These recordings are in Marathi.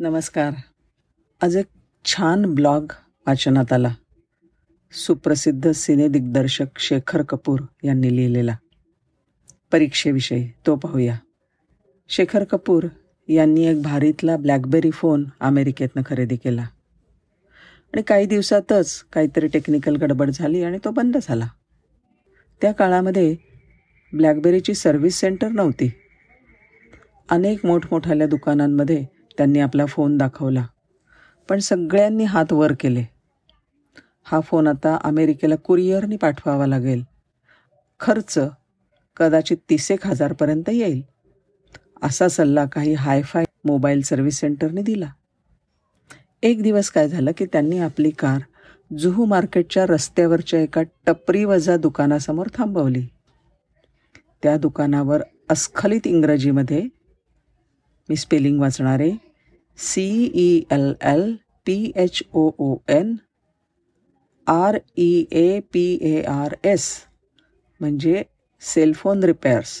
नमस्कार. आज एक छान ब्लॉग वाचनात आला. सुप्रसिद्ध सिनेदिग्दर्शक शेखर कपूर यांनी लिहिलेला. परीक्षेविषयी तो पाहूया. शेखर कपूर यांनी एक भारीतला ब्लॅकबेरी फोन अमेरिकेतनं खरेदी केला. आणि काही दिवसातच काहीतरी टेक्निकल गडबड झाली आणि तो बंद झाला. त्या काळामध्ये ब्लॅकबेरीची सर्व्हिस सेंटर नव्हती. अनेक मोठमोठाल्या दुकानांमध्ये त्यांनी आपला फोन दाखवला. पण सगळ्यांनी हात वर केले. हा फोन आता अमेरिकेला कुरिअरनी पाठवावा लागेल. खर्च कदाचित तीस एक हजारपर्यंत येईल. असा सल्ला काही हायफाय मोबाईल सर्व्हिस सेंटरने दिला. एक दिवस काय झालं की त्यांनी आपली कार जुहू मार्केटच्या रस्त्यावरच्या एका टपरी वजा दुकानासमोर थांबवली. त्या दुकानावर अस्खलित इंग्रजीमध्ये मी स्पेलिंग वाचणारे C E L L P H O O N R E A P A R S म्हणजे सेलफोन रिपेअर्स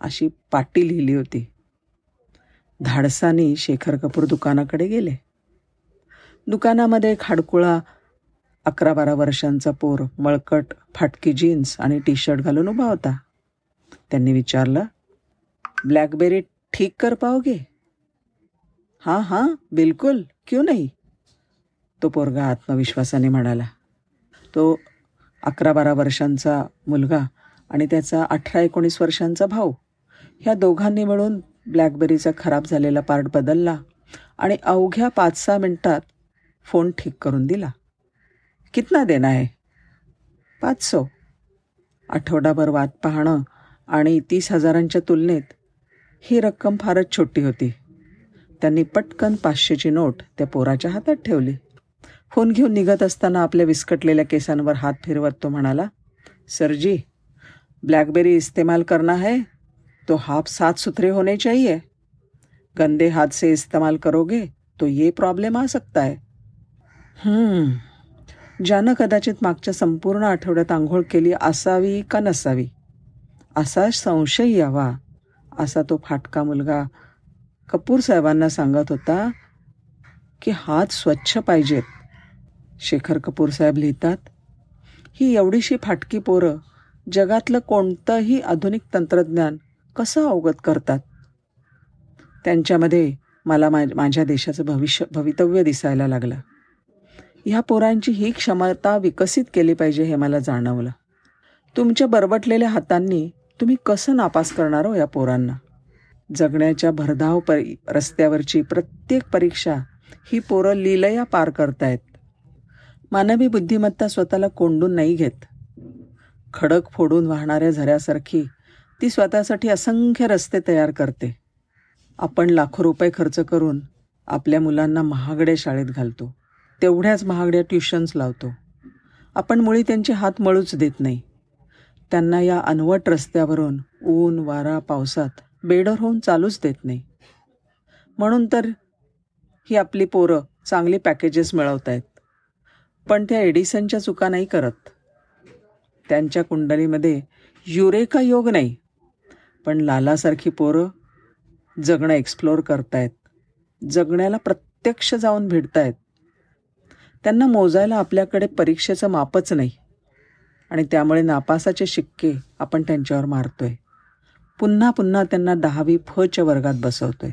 अशी पाटी लिहिली होती. धाडसानी शेखर कपूर दुकानाकडे गेले. दुकानामध्ये खाडकुळा अकरा बारा वर्षांचा पोर मळकट फाटकी जीन्स आणि टी शर्ट घालून उभा होता. त्यांनी विचारलं ब्लॅकबेरी ठीक कर पाओगे हां हां बिलकुल. क्यों नाही? तो पोरगा आत्मविश्वासाने म्हणाला. तो अकरा बारा वर्षांचा मुलगा आणि त्याचा अठरा एकोणीस वर्षांचा भाऊ. ह्या दोघांनी मिळून ब्लॅकबेरीचा खराब झालेला पार्ट बदलला आणि अवघ्या पाच सहा मिनटात फोन ठीक करून दिला. कितना देना आहे पाच सो आठवडाभर वाद पाहणं आणि तीस हजारांच्या तुलनेत ही रक्कम फारच छोटी होती. त्यांनी पटकन पाचशेची नोट त्या पोराच्या हातात ठेवली. फोन घेऊन निघत असताना आपल्या विस्कटलेल्या केसांवर हात फिरवत तो म्हणाला सरजी ब्लैकबेरी इस्तेमाल करना है तो हाफ सात सुथरे होने चाहिए. गंदे हाथ से इस्तेमाल करोगे तो ये प्रॉब्लेम आ सकता है ज्यानं कदाचित मागच्या संपूर्ण आठवड्यात आंघोळ केली असावी का नसावी? असा संशय यावा असा तो फाटका मुलगा कपूर साहेबांना सांगत होता की हात स्वच्छ पाहिजेत. शेखर कपूर साहेब लिहितात ही एवढीशी फाटकी पोरं जगातलं कोणतंही आधुनिक तंत्रज्ञान कसं अवगत करतात? त्यांच्यामध्ये मला मा माझ्या देशाचं भविष्य भवितव्य दिसायला लागलं. ह्या पोरांची ही क्षमता विकसित केली पाहिजे हे मला जाणवलं. तुमच्या बरबटलेल्या हातांनी तुम्ही कसं नापास करणार हो या पोरांना? जगण्याच्या भरधाव परी रस्त्यावरची प्रत्येक परीक्षा ही पोरं लिलया पार करतायत. मानवी बुद्धिमत्ता स्वतःला कोंडून नाही घेत. खडक फोडून वाहणाऱ्या झऱ्यासारखी ती स्वतःसाठी असंख्य रस्ते तयार करते. आपण लाखो रुपये खर्च करून आपल्या मुलांना महागड्या शाळेत घालतो. तेवढ्याच महागड्या ट्युशन्स लावतो. आपण मुळी त्यांचे हात मळूच देत नाही. त्यांना या अनवट रस्त्यावरून ऊन वारा पावसात बेडर होऊन चालूच देत नाही. म्हणून तर ही आपली पोरं चांगली पॅकेजेस मिळवत आहेत पण त्या एडिसनच्या चुका नाही करत. त्यांच्या कुंडलीमध्ये युरेका योग नाही. पण लालासारखी पोरं जगणं एक्सप्लोअर करतायत. जगण्याला प्रत्यक्ष जाऊन भेटतायत. त्यांना मोजायला आपल्याकडे परीक्षेचं मापच नाही. आणि त्यामुळे नापासाचे शिक्के आपण त्यांच्यावर मारतोय. पुन्हा पुन्हा त्यांना दहावी फच्या वर्गात बसवतोय.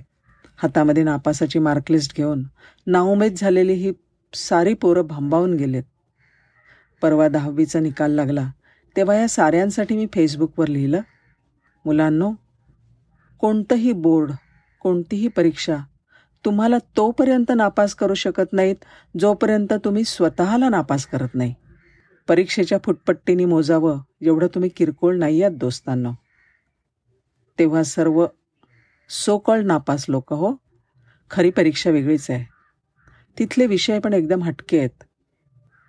हातामध्ये नापासाची मार्कलिस्ट घेऊन नाउमेद झालेली ही सारी पोरं भांबावून गेलेत. परवा दहावीचा निकाल लागला तेव्हा या साऱ्यांसाठी मी फेसबुकवर लिहिलं. मुलांनो कोणतंही बोर्ड कोणतीही परीक्षा तुम्हाला तोपर्यंत नापास करू शकत नाहीत जोपर्यंत तुम्ही स्वतःला नापास करत नाही. परीक्षेच्या फुटपट्टीने मोजावं एवढं तुम्ही किरकोळ नाही आहात दोस्तांना. तेव्हा सर्व सोकळ नापास लोक हो. खरी परीक्षा वेगळीच आहे. तिथले विषय पण एकदम हटके आहेत.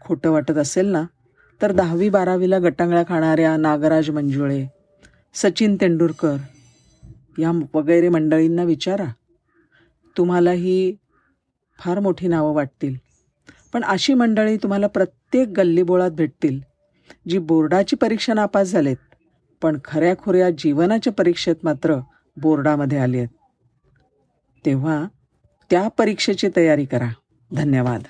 खोटं वाटत असेल ना तर दहावी बारावीला गटांगळ्या खाणाऱ्या नागराज मंजुळे सचिन तेंडुलकर या वगैरे मंडळींना विचारा. तुम्हाला ही फार मोठी नावं वाटतील. पण अशी मंडळी तुम्हाला प्रत्येक गल्लीबोळात भेटतील जी बोर्डाची परीक्षा नापास झालेत. पण खऱ्याखुऱ्या जीवनाच्या परीक्षेत मात्र बोर्डामध्ये आली आहेत. तेव्हा त्या परीक्षेची तयारी करा. धन्यवाद.